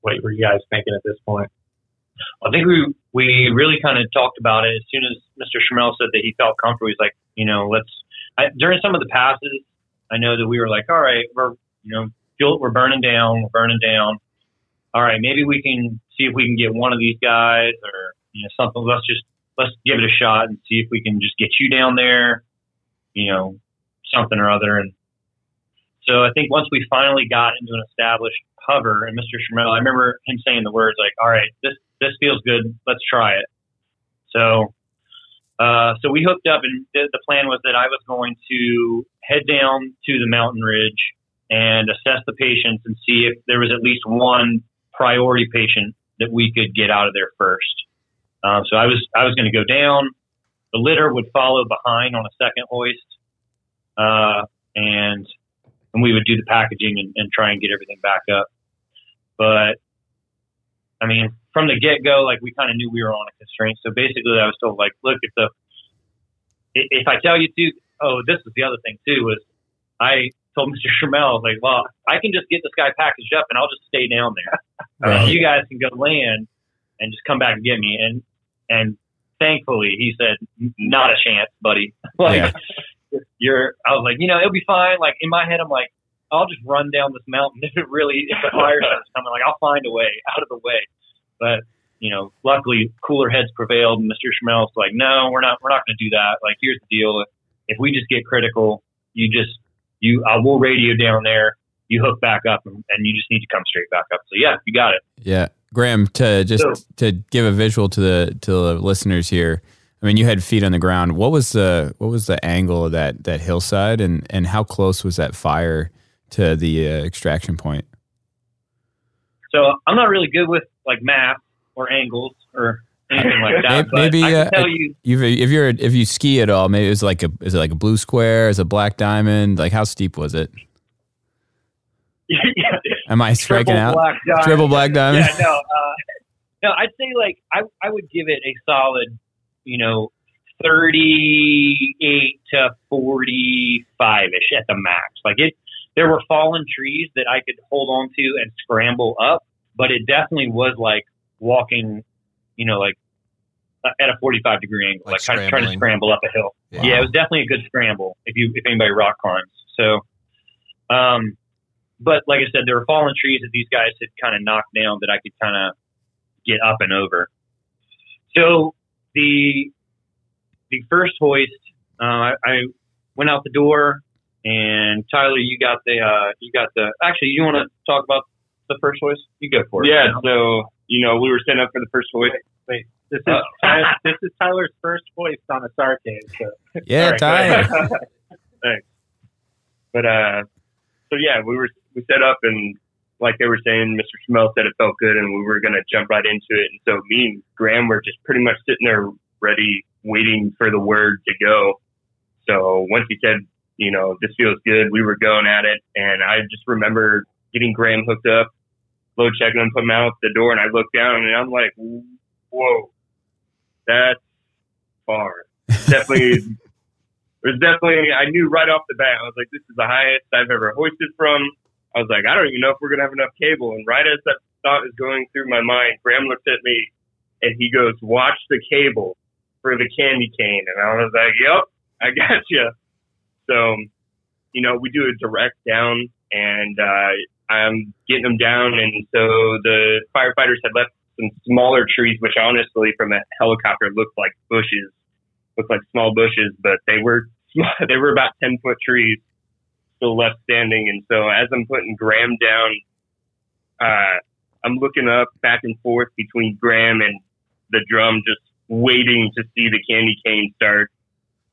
what were you guys thinking at this point? I think we we really kind of talked about it as soon as Mr. Schramel said that he felt comfortable. He's like, you know, let's. I, during some of the passes, I know that we were like, all right, we're you know, fuel, we're burning down, we're burning down. All right, maybe we can see if we can get one of these guys or you know something. Let's just let's give it a shot and see if we can just get you down there, you know, something or other. And so I think once we finally got into an established hover, and Mr. Schramel, I remember him saying the words like, "All right, this this feels good. Let's try it." So, uh, so we hooked up, and the plan was that I was going to head down to the mountain ridge and assess the patients and see if there was at least one priority patient that we could get out of there first. Um, so I was I was going to go down. The litter would follow behind on a second hoist, uh, and and we would do the packaging and, and try and get everything back up. But I mean, from the get go, like we kind of knew we were on a constraint. So basically, I was told like, look, if the if I tell you to, oh, this is the other thing too was I told Mr. Schramel, I was like, well, I can just get this guy packaged up and I'll just stay down there. Right. you guys can go land and just come back and get me. And and thankfully, he said, not a chance, buddy. like you're, I was like, you know, it'll be fine. Like in my head, I'm like, I'll just run down this mountain. If it really, if the fire starts coming, like I'll find a way out of the way. But you know, luckily, cooler heads prevailed. And Mr. Schramel's like, no, we're not, we're not going to do that. Like, here's the deal: if, if we just get critical, you just, you, I will radio down there. You hook back up, and, and you just need to come straight back up. So yeah, you got it. Yeah, Graham. To just So- to give a visual to the to the listeners here. I mean, you had feet on the ground. What was the what was the angle of that that hillside, and and how close was that fire to the uh, extraction point? So I'm not really good with like math or angles or anything like that. Maybe- but maybe, I can uh, you, You've, if you're if you ski at all, maybe it's like a is it like a blue square? Is it a black diamond? Like how steep was it? yeah, Am I striking out? black. Triple black diamond. Yeah, no, uh, no. I'd say like I I would give it a solid, you know, thirty eight to forty five ish at the max. Like it, there were fallen trees that I could hold on to and scramble up, but it definitely was like walking, you know, like uh, at a 45 degree angle, Like like, kind of trying to scramble up a hill. Yeah. Yeah, it was definitely a good scramble if you if anybody rock climbs. So, um, but like I said, there were fallen trees that these guys had kind of knocked down that I could kind of get up and over. So the the first hoist, uh, I, I went out the door, and Tyler, you got the uh, you got the. Actually, you want to talk about the first hoist? You go for it. Yeah, so you know we were setting up for the first voice. Wait, this is Uh, Tyler, this is Tyler's first voice on a SAR case. So Yeah, All right, Tyler. Thanks. But uh, so yeah, we were we set up and like they were saying, Mr. Schramel said it felt good and we were gonna jump right into it. And so me and Graham were just pretty much sitting there ready, waiting for the word to go. So once he said, you know, this feels good, we were going at it, and I just remember getting Graham hooked up, load checking him, put him out the door, and I look down and I'm like, whoa, that's far. Definitely there's definitely I knew right off the bat. I was like, this is the highest I've ever hoisted from. I was like, I don't even know if we're gonna have enough cable. And right as that thought is going through my mind, Graham looked at me and he goes, "Watch the cable for the candy cane." And I was like, "Yep, I got you." So, you know, we do a direct down, and uh, I'm getting them down, and so the firefighters had left some smaller trees, which honestly, from a helicopter, looked like bushes looked like small bushes, but they were they were about ten foot trees still left standing. And so as I'm putting Graham down, uh, I'm looking up back and forth between Graham and the drum, just waiting to see the candy cane start.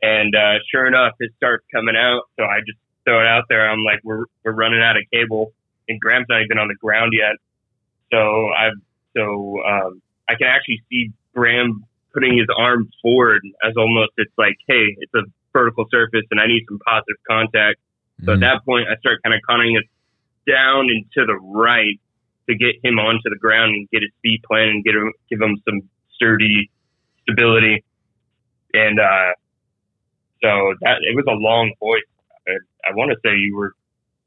And uh, sure enough, it starts coming out. So I just throw it out there. I'm like, we're we're running out of cable, and Graham's not even on the ground yet. So I've so um, I can actually see Graham putting his arm forward as almost it's like, hey, it's a vertical surface and I need some positive contact. So at Mhm. that point, I start kind of conning it down and to the right to get him onto the ground and get his feet planted and get him, give him some sturdy stability. And uh, so that it was a long hoist. I, I want to say you were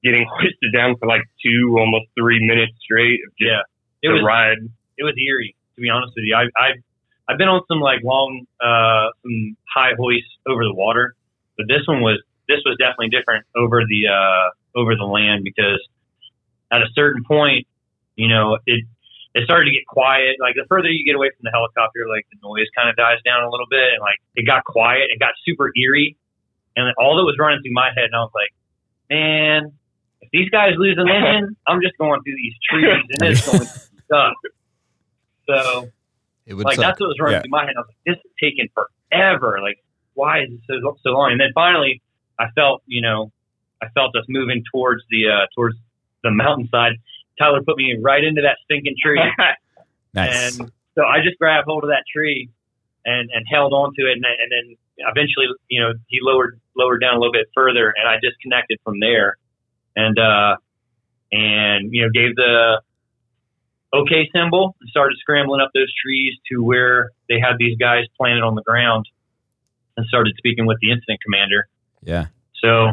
getting hoisted down for like two, almost three minutes straight of just Yeah, it was ride. it was eerie to be honest with you. I I I've been on some like long uh some high hoists over the water, but this one was this was definitely different over the uh over the land because at a certain point, you know, it it started to get quiet. Like the further you get away from the helicopter, like the noise kind of dies down a little bit, and like it got quiet. It got super eerie, and all that was running through my head, and I was like, man, if these guys lose an engine, I'm just going through these trees, and it's going to suck. So It would like suck. that's what was running Yeah. through my head. I was like, this is taking forever. Like, why is it so so long? And then finally, I felt, you know, I felt us moving towards the uh, towards the mountainside. Tyler put me right into that stinking tree, Nice. and so I just grabbed hold of that tree and and held on to it, and, and then eventually, you know, he lowered lowered down a little bit further, and I disconnected from there, and uh, and you know, gave the okay symbol and started scrambling up those trees to where they had these guys planted on the ground, and started speaking with the incident commander. yeah. So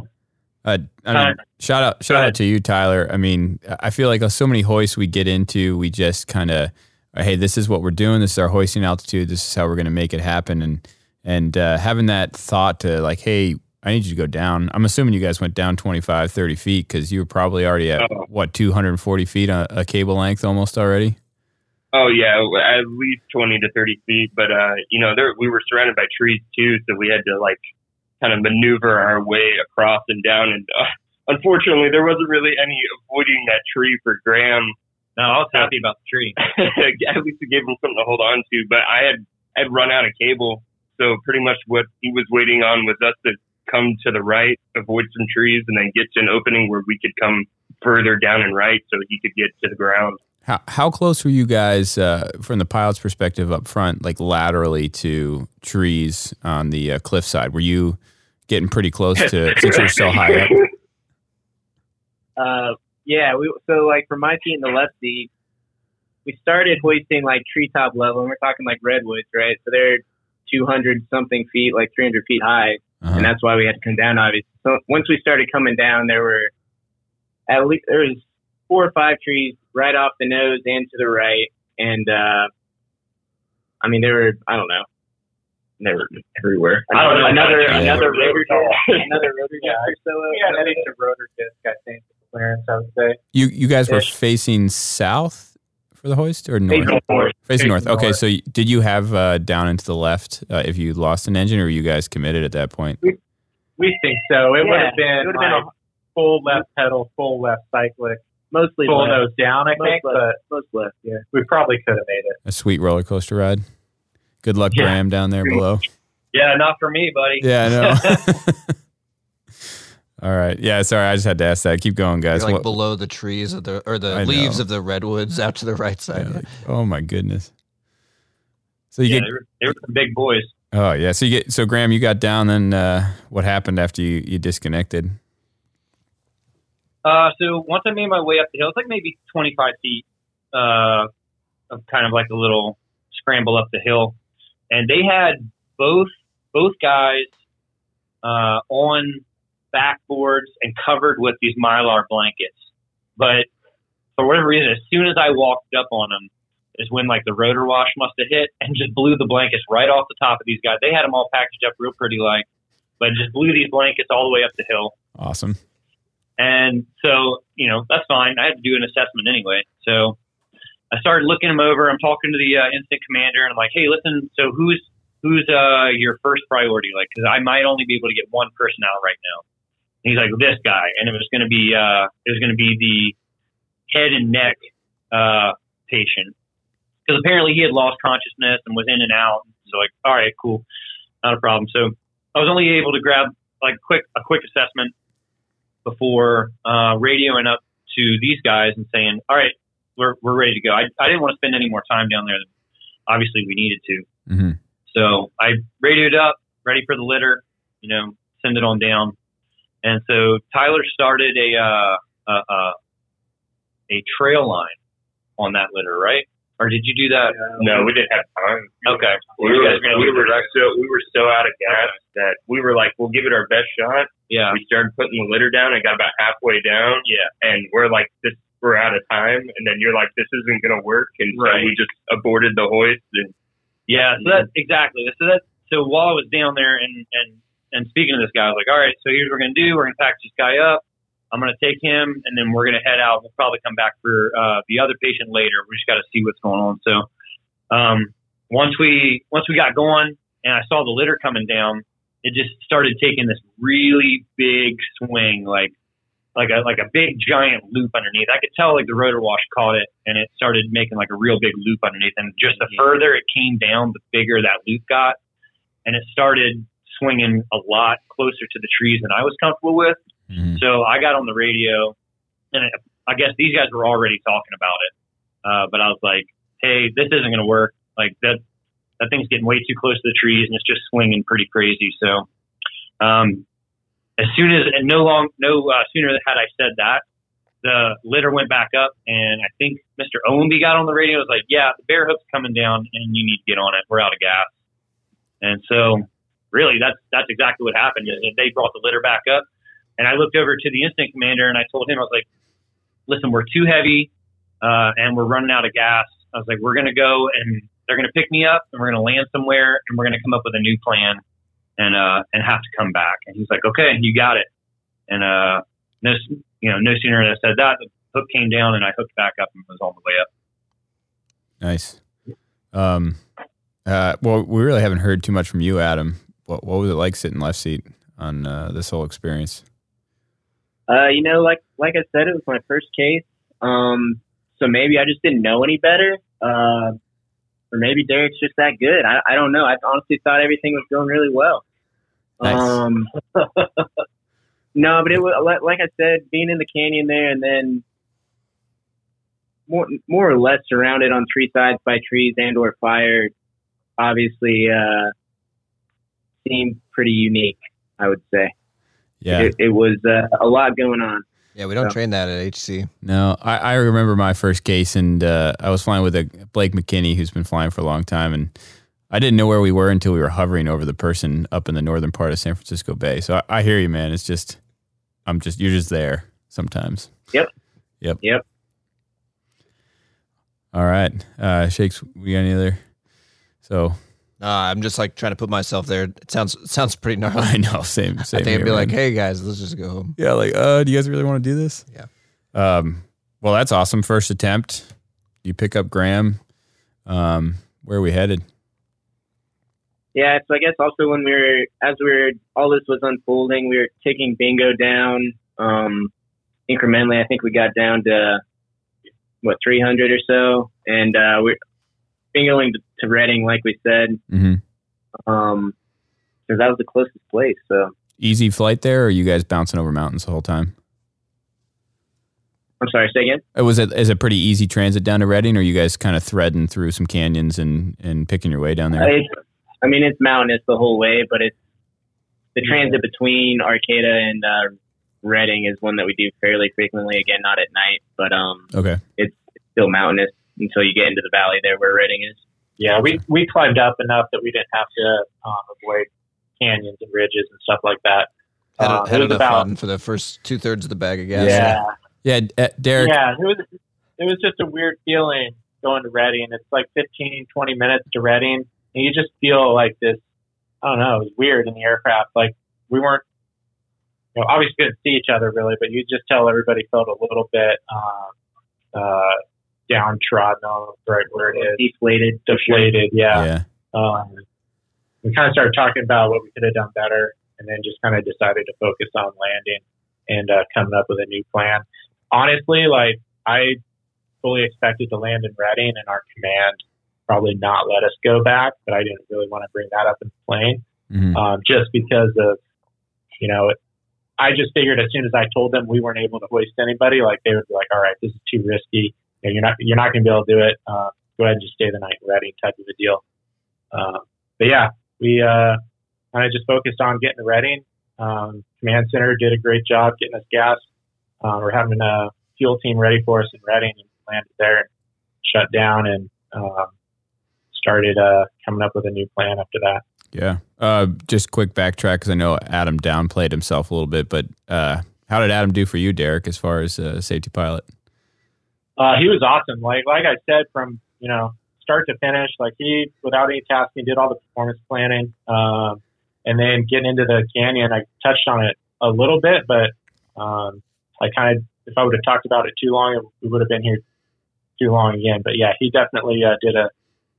Uh, I Uh, mean, shout out, shout out to you, Tyler. I mean, I feel like so many hoists we get into, we just kind of, hey, this is what we're doing. This is our hoisting altitude. This is how we're going to make it happen. And and uh, having that thought to like, hey, I need you to go down. I'm assuming you guys went down 25, 30 feet because you were probably already at Oh. what 240 feet a, a cable length almost already. Oh yeah, at least twenty to thirty feet. But uh, you know, there we were surrounded by trees too, so we had to like kind of maneuver our way across and down. And uh, unfortunately, there wasn't really any avoiding that tree for Graham. no, I was happy about the tree. at least it gave him something to hold on to. But I had I had run out of cable, so pretty much what he was waiting on was us to come to the right, avoid some trees, and then get to an opening where we could come further down and right, so he could get to the ground. How how close were you guys uh, from the pilot's perspective up front, like laterally to trees on the uh, cliffside? Were you getting pretty close to since you're so high up? Uh, yeah, we so like for my seat in the left seat, we started hoisting like treetop level, and we're talking like redwoods, right? So they're 200 something feet, like 300 feet high, Uh-huh. and that's why we had to come down. Obviously, so once we started coming down, there were at least there was four or five trees right off the nose and to the right, and uh, I mean they were I don't know, they were everywhere. I don't know. another Yeah. another rotor disc, another rotor Yeah, disc or so. We had an inch rotor disc, I think, the clearance, I would say. You you guys were Ish. facing south for the hoist or north? Facing north. Facing north. Okay, north. so y- did you have uh, down and to the left uh, if you lost an engine, or were you guys committed at that point? We think so. It would have been, it would have been like full left pedal, full left cyclic, Mostly full left. nose down, I Most think, left. but Most left, yeah. we probably could have made it. A sweet roller coaster ride. Good luck, Yeah. Graham, down there below. Yeah, not for me, buddy. Yeah, I know. All right. Yeah, sorry. I just had to ask that. Keep going, guys. You're like What- below the trees of the or the I leaves know. of the redwoods out to the right side. yeah, like, oh my goodness. So you Yeah, get they were, they were some big boys. oh yeah. So you get so Graham, you got down. Then uh, what happened after you you disconnected? Uh, so once I made my way up the hill, it's like maybe 25 feet uh, of kind of like a little scramble up the hill, and they had both both guys uh, on backboards and covered with these mylar blankets. But for whatever reason, as soon as I walked up on them, is when like the rotor wash must have hit and just blew the blankets right off the top of these guys. They had them all packaged up real pretty, like, but just blew these blankets all the way up the hill. Awesome. And so, you know, that's fine. I had to do an assessment anyway. So I started looking them over. I'm talking to the uh, incident commander, and I'm like, "Hey, listen. So who's who's uh, your first priority? Like, because I might only be able to get one person out right now." And he's like, "This guy," and it was going to be uh, it was going to be the head and neck uh, patient because apparently he had lost consciousness and was in and out. So like, all right, cool, not a problem. So I was only able to grab like quick a quick assessment before uh, radioing up to these guys and saying, "All right, we're we're ready to go." I, I didn't want to spend any more time down there than obviously we needed to. hmm So I radioed up, ready for the litter, you know, send it on down. And so Tyler started a uh, a, a, a trail line on that litter, right? Or did you do that? No, we didn't have time. Okay. We were, we were so we were so out of gas that we were like, we'll give it our best shot. Yeah. We started putting the litter down and got about halfway down. Yeah. and we're like, this we're out of time. And then you're like, this isn't gonna work. And Right. so we just aborted the hoist. And Yeah, so that's exactly. So that so while I was down there and and and speaking to this guy, I was like, all right, so here's what we're gonna do. We're gonna pack this guy up. I'm gonna take him, and then we're gonna head out. We'll probably come back for uh, the other patient later. We just got to see what's going on. So um, once we once we got going, and I saw the litter coming down, it just started taking this really big swing, like like a like a big giant loop underneath. I could tell like the rotor wash caught it, and it started making like a real big loop underneath. And just the further it came down, the bigger that loop got, and it started swinging a lot closer to the trees than I was comfortable with. hmm So I got on the radio, and I I guess these guys were already talking about it. Uh, but I was like, "Hey, this isn't going to work. Like that, that thing's getting way too close to the trees, and it's just swinging pretty crazy." So, um, as soon as and no long, no uh, sooner had I said that, the litter went back up, and I think Mr. Ownbey got on the radio. and Was like, "Yeah, the bare hook's coming down, and you need to get on it. We're out of gas." And so, really, that's that's exactly what happened. That they brought the litter back up. And I looked over to the incident commander and I told him, I was like, listen, we're too heavy uh, and we're running out of gas. I was like, we're going to go and they're going to pick me up and we're going to land somewhere and we're going to come up with a new plan and, uh, and have to come back. And he's like, okay, you got it. And, uh, no, you know, no sooner than I said that, the hook came down and I hooked back up and was on the way up. Nice. Um, uh, well, we really haven't heard too much from you, Adam. What, what was it like sitting left seat on uh, this whole experience? Uh, you know, like like I said, it was my first case. Um, so maybe I just didn't know any better. Uh, or maybe Derek's just that good. I, I don't know. I honestly thought everything was going really well. Nice. Um, no, but it was like, like I said, being in the canyon there, and then more more or less surrounded on three sides by trees and or fire. Obviously, uh, seemed pretty unique. I would say Yeah. it, it was uh, a lot going on. Yeah, we don't Yeah. train that at HC. No, I, I remember my first case, and uh, I was flying with a Blake McKinney, who's been flying for a long time, and I didn't know where we were until we were hovering over the person up in the northern part of San Francisco Bay. So I, I hear you, man. It's just, I'm just, you're just there sometimes. Yep. Yep. Yep. All right. Uh, Shakes, we got any other? So Uh, I'm just like trying to put myself there. It sounds it sounds pretty gnarly. I know, same, I same. think I'd here, be like, hey guys, let's just go home. yeah, like, uh, do you guys really want to do this? Yeah. Um, well, that's awesome. First attempt. You pick up Graham. Um, where are we headed? Yeah, so I guess also when we were, as we were, all this was unfolding, we were taking bingo down um, incrementally. I think we got down to, what, 300 or so. And uh, we're bingoing to, to Redding, like we said, Mm-hmm. um, because that was the closest place. So Easy flight there, or are you guys bouncing over mountains the whole time? I'm sorry, say again? Uh, Was it is it pretty easy transit down to Redding, or are you guys kind of threading through some canyons and and picking your way down there? It's, I mean, it's mountainous the whole way, but it's the transit between Arcata and uh, Redding is one that we do fairly frequently. Again, not at night, but um, Okay. it's still mountainous until you get into the valley there where Redding is. Yeah, we we climbed up enough that we didn't have to um, avoid canyons and ridges and stuff like that. Had, Uh, had it was enough about fun for the first two thirds of the bag of gas. yeah, Yeah, uh, Derek. yeah. It was it was just a weird feeling going to Redding. It's like 15, 20 minutes to Redding, and you just feel like this. I don't know. It was weird in the aircraft. Like we weren't, you know, obviously couldn't see each other really, but you just tell everybody felt a little bit um, uh, downtrodden. I don't know right word is Deflated. deflated. Yeah. Yeah. um, we kind of started talking about what we could have done better, and then just kind of decided to focus on landing and uh, coming up with a new plan. Honestly, like I fully expected to land in Redding, and our command probably not let us go back, but I didn't really want to bring that up in the plane, Mhm. um, just because of you know. I just figured as soon as I told them we weren't able to hoist anybody, like they would be like, "All right, this is too risky. You know, you're not you're not going to be able to do it. Uh, go ahead and just stay the night in Redding," type of a deal. Um, but yeah, we uh, kind of just focused on getting to Redding. Um, Command Center did a great job getting us gas. Uh, we're having a fuel team ready for us in Redding and landed there and shut down and um, started uh, coming up with a new plan after that. Yeah. Uh, just quick backtrack because I know Adam downplayed himself a little bit, but uh, how did Adam do for you, Derek, as far as uh, safety pilot? Uh, he was awesome. Like like I said, from you know start to finish, like he without any tasking did all the performance planning, um, and then getting into the canyon. I touched on it a little bit, but um, I kind of if I would have talked about it too long, we would have been here too long again. But yeah, he definitely uh, did a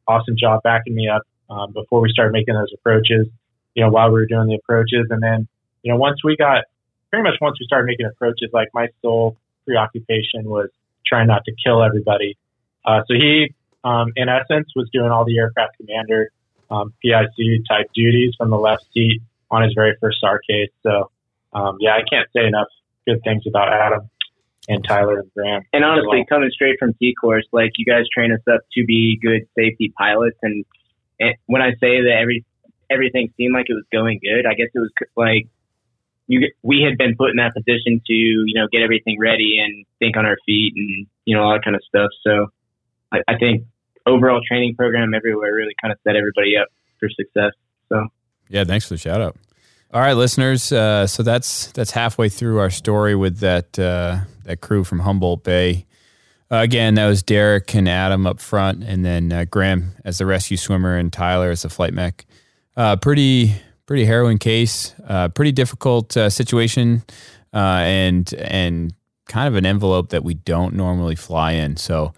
awesome job backing me up um, before we started making those approaches. You know, while we were doing the approaches, and then you know once we got pretty much once we started making approaches, like my sole preoccupation was trying not to kill everybody. Uh, so he, um, in essence, was doing all the aircraft commander um, PIC type duties from the left seat on his very first SAR case. So um, yeah, I can't say enough good things about Adam and Tyler and Graham. And honestly, coming straight from T course, like you guys train us up to be good safety pilots. And, and when I say that every everything seemed like it was going good, I guess it was like you we had been put in that position to you know get everything ready and think on our feet and you know all that kind of stuff. So I, I think overall training program everywhere really kind of set everybody up for success. So Yeah, thanks for the shout out. All right, listeners. Uh, so that's that's halfway through our story with that uh, that crew from Humboldt Bay. Uh, again, that was Derek and Adam up front, and then uh, Graham as the rescue swimmer, and Tyler as the flight mech. Uh, pretty pretty harrowing case, uh, pretty difficult situation, uh, and and kind of an envelope that we don't normally fly in. So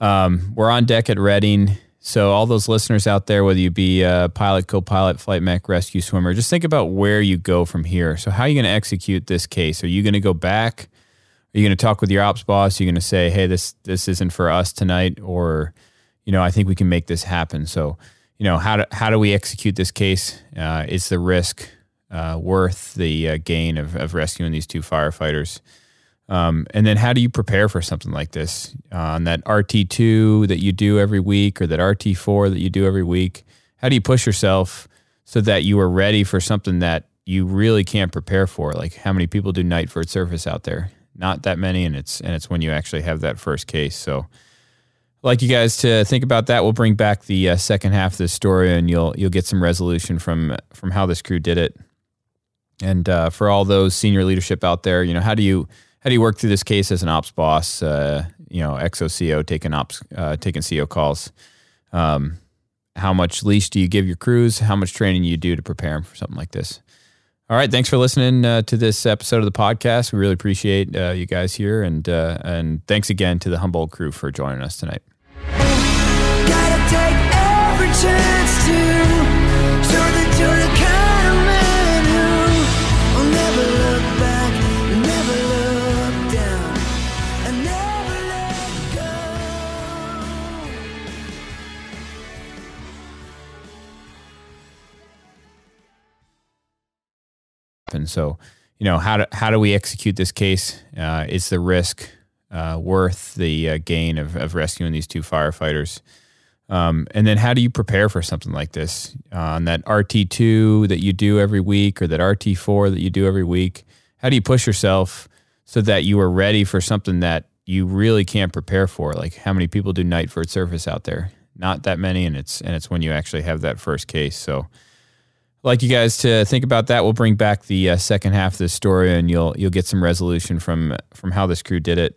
um, we're on deck at Redding. So all those listeners out there, whether you be a pilot, co-pilot, flight mech, rescue swimmer, just think about where you go from here. So how are you going to execute this case? Are you going to go back? Are you going to talk with your ops boss? Are you going to say, "Hey, this this isn't for us tonight," or, you know, I think we can make this happen. So, you know, how do how do we execute this case? Uh, is the risk uh, worth the uh, gain of, of rescuing these two firefighters? Um, and then how do you prepare for something like this uh, on that RT2 that you do every week or that RT4 that you do every week? How do you push yourself so that you are ready for something that you really can't prepare for? Like how many people do night for surface out there? Not that many, and it's and it's when you actually have that first case. So, I'd like you guys to think about that. We'll bring back the uh, second half of this story, and you'll you'll get some resolution from from how this crew did it. And uh, for all those senior leadership out there, you know, how do you how do you work through this case as an ops boss? Uh, you know, XOCO taking ops, uh, taking CO calls. Um, how much leash do you give your crews? How much training you do to prepare them for something like this? All right, thanks for listening uh, to this episode of the podcast. We really appreciate uh, you guys here, and uh, and thanks again to the Humboldt crew for joining us tonight. So, you know, how do how do we execute this case? Uh, is the risk uh, worth the uh, gain of, of rescuing these two firefighters? Um, and then how do you prepare for something like this uh, on that RT2 that you do every week or that RT4 that you do every week? How do you push yourself so that you are ready for something that you really can't prepare for? Like how many people do night for service out there? Not that many, and it's and it's when you actually have that first case. So, like you guys to think about that. We'll bring back the uh, second half of this story, and you'll you'll get some resolution from from how this crew did it.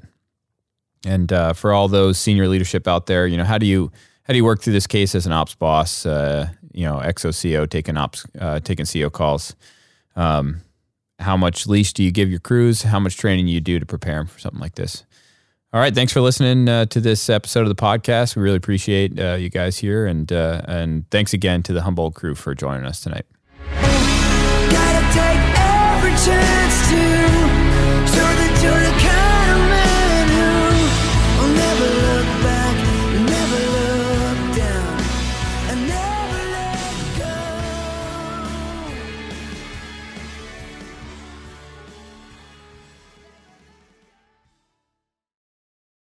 And uh, for all those senior leadership out there, you know, how do you how do you work through this case as an ops boss? Uh, you know, XOCO taking ops, uh, taking CO calls. Um, how much leash do you give your crews? How much training you do to prepare them for something like this? All right, thanks for listening uh, to this episode of the podcast. We really appreciate uh, you guys here, and uh, and thanks again to the Humboldt crew for joining us tonight. Gotta take every chance to